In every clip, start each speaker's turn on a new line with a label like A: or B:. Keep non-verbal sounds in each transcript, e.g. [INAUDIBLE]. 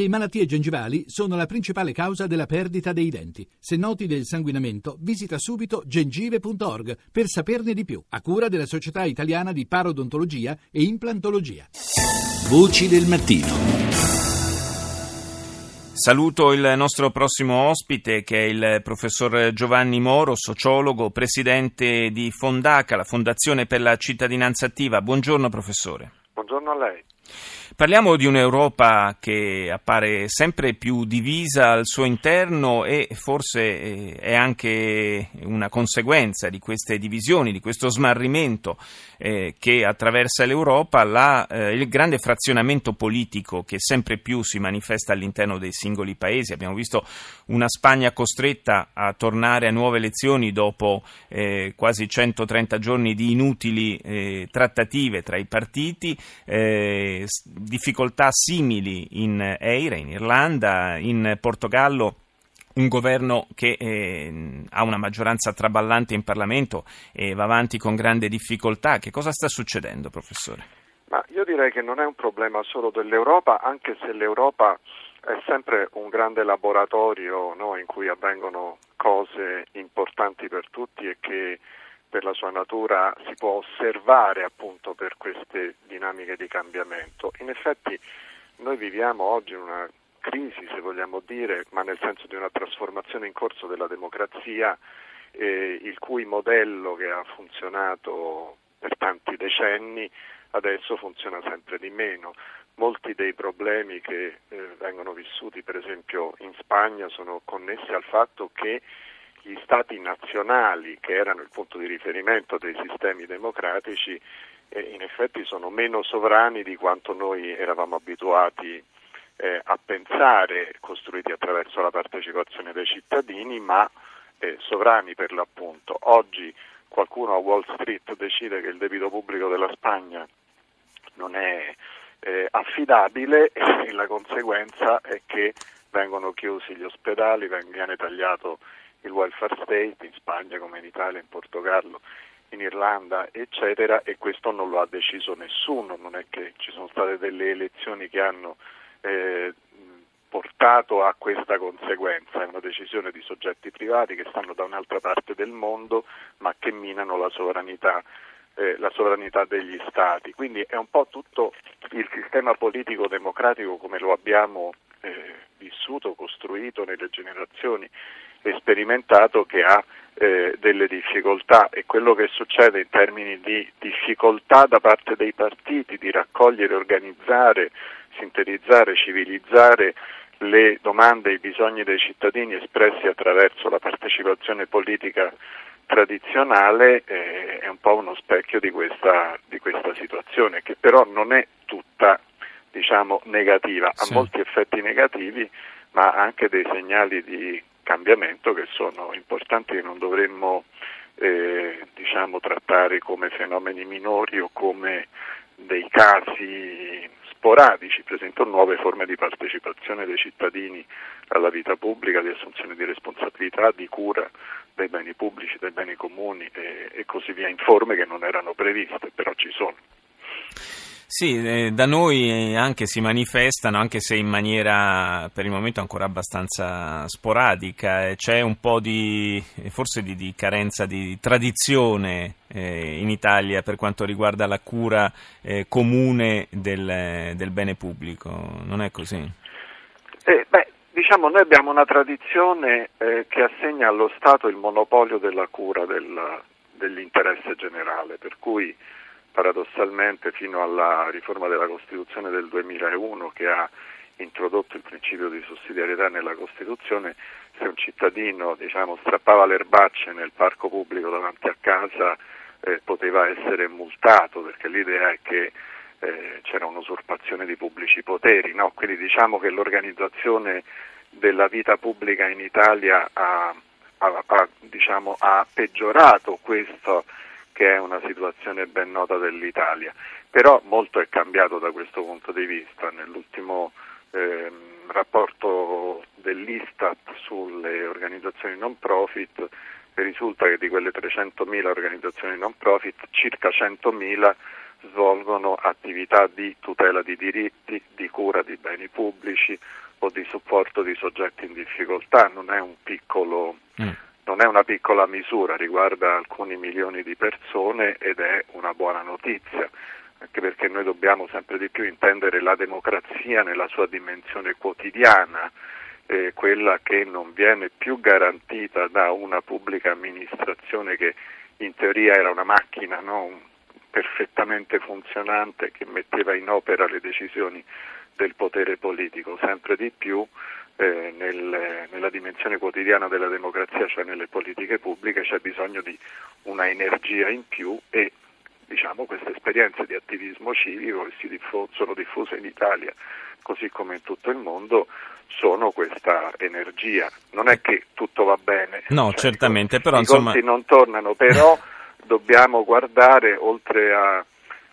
A: Le malattie gengivali sono la principale causa della perdita dei denti. Se noti del sanguinamento, visita subito gengive.org per saperne di più, a cura della Società Italiana di Parodontologia e Implantologia.
B: Voci del mattino.
C: Saluto il nostro prossimo ospite che è il professor Giovanni Moro, sociologo, presidente di Fondaca, la Fondazione per la cittadinanza attiva. Buongiorno professore.
D: Buongiorno a lei.
C: Parliamo di un'Europa che appare sempre più divisa al suo interno e forse eh, è anche una conseguenza di queste divisioni, di questo smarrimento eh, che attraversa l'Europa, la, eh, il grande frazionamento politico che sempre più si manifesta all'interno dei singoli paesi. Abbiamo visto una Spagna costretta a tornare a nuove elezioni dopo quasi 130 giorni di inutili trattative tra i partiti eh, difficoltà simili in Eire, in Irlanda, in Portogallo un governo che eh, ha una maggioranza traballante in Parlamento e va avanti con grande difficoltà. Che cosa sta succedendo, professore?
D: Ma io direi che non è un problema solo dell'Europa, anche se l'Europa è sempre un grande laboratorio no, in cui avvengono cose importanti per tutti e che per la sua natura si può osservare appunto per queste dinamiche di cambiamento. In effetti noi viviamo oggi una crisi, se vogliamo dire, ma nel senso di una trasformazione in corso della democrazia, eh, il cui modello che ha funzionato per tanti decenni adesso funziona sempre di meno. Molti dei problemi che eh, vengono vissuti per esempio in Spagna sono connessi al fatto che gli stati nazionali, che erano il punto di riferimento dei sistemi democratici, eh, in effetti sono meno sovrani di quanto noi eravamo abituati eh, a pensare, costruiti attraverso la partecipazione dei cittadini, ma eh, sovrani per l'appunto. Oggi qualcuno a Wall Street decide che il debito pubblico della Spagna non è eh, affidabile [LAUGHS] e la conseguenza è che vengono chiusi gli ospedali, viene tagliato il welfare state in Spagna come in Italia, in Portogallo, in Irlanda, eccetera, e questo non lo ha deciso nessuno, non è che ci sono state delle elezioni che hanno eh, portato a questa conseguenza, è una decisione di soggetti privati che stanno da un'altra parte del mondo ma che minano la sovranità, eh, la sovranità degli Stati. Quindi è un po' tutto il sistema politico democratico come lo abbiamo eh, vissuto, costruito nelle generazioni e sperimentato che ha eh, delle difficoltà e quello che succede in termini di difficoltà da parte dei partiti di raccogliere, organizzare, sintetizzare, civilizzare le domande e i bisogni dei cittadini espressi attraverso la partecipazione politica tradizionale eh, è un po' uno specchio di questa, di questa situazione che però non è tutta diciamo, negativa, sì. ha molti effetti negativi ma anche dei segnali di cambiamento che sono importanti e non dovremmo eh, diciamo, trattare come fenomeni minori o come dei casi sporadici, presentano nuove forme di partecipazione dei cittadini alla vita pubblica, di assunzione di responsabilità, di cura dei beni pubblici, dei beni comuni e, e così via, in forme che non erano previste, però ci sono.
C: Sì, eh, da noi anche si manifestano, anche se in maniera per il momento ancora abbastanza sporadica. C'è un po' di, forse di, di carenza di tradizione eh, in Italia per quanto riguarda la cura eh, comune del, del, bene pubblico, non è così?
D: Eh, beh, diciamo noi abbiamo una tradizione eh, che assegna allo Stato il monopolio della cura del, dell'interesse generale, per cui paradossalmente fino alla riforma della Costituzione del 2001 che ha introdotto il principio di sussidiarietà nella Costituzione, se un cittadino diciamo, strappava le erbacce nel parco pubblico davanti a casa eh, poteva essere multato perché l'idea è che eh, c'era un'usurpazione di pubblici poteri, no? quindi diciamo che l'organizzazione della vita pubblica in Italia ha, ha, ha, diciamo, ha peggiorato questo che è una situazione ben nota dell'Italia. Però molto è cambiato da questo punto di vista. Nell'ultimo eh, rapporto dell'Istat sulle organizzazioni non profit risulta che di quelle 300.000 organizzazioni non profit circa 100.000 svolgono attività di tutela di diritti, di cura di beni pubblici, o di supporto di soggetti in difficoltà, non è un piccolo mm non è una piccola misura, riguarda alcuni milioni di persone ed è una buona notizia, anche perché noi dobbiamo sempre di più intendere la democrazia nella sua dimensione quotidiana, eh, quella che non viene più garantita da una pubblica amministrazione che in teoria era una macchina no? perfettamente funzionante che metteva in opera le decisioni del potere politico, sempre di più eh, nel, nella dimensione quotidiana della democrazia, cioè nelle politiche pubbliche, c'è bisogno di una energia in più e diciamo, queste esperienze di attivismo civico che si diffo- sono diffuse in Italia così come in tutto il mondo sono questa energia. Non è che tutto va bene.
C: No,
D: cioè,
C: certamente,
D: i,
C: però
D: i
C: insomma...
D: conti non tornano, però dobbiamo guardare oltre a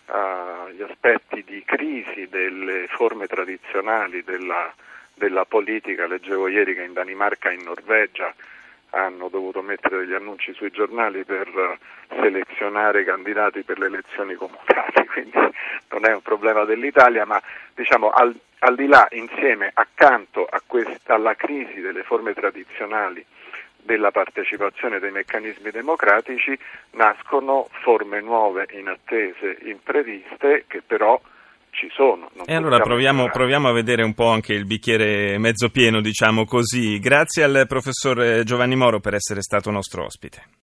D: agli aspetti di crisi delle forme tradizionali della della politica. Leggevo ieri che in Danimarca e in Norvegia hanno dovuto mettere degli annunci sui giornali per selezionare i candidati per le elezioni comunali, [LAUGHS] quindi non è un problema dell'Italia, ma diciamo al, al di là, insieme, accanto questa, alla crisi delle forme tradizionali della partecipazione dei meccanismi democratici, nascono forme nuove, inattese, impreviste, che però ci sono.
C: e allora proviamo, proviamo, a vedere un po' anche il bicchiere mezzo pieno, diciamo così. Grazie al professor Giovanni Moro per essere stato nostro ospite.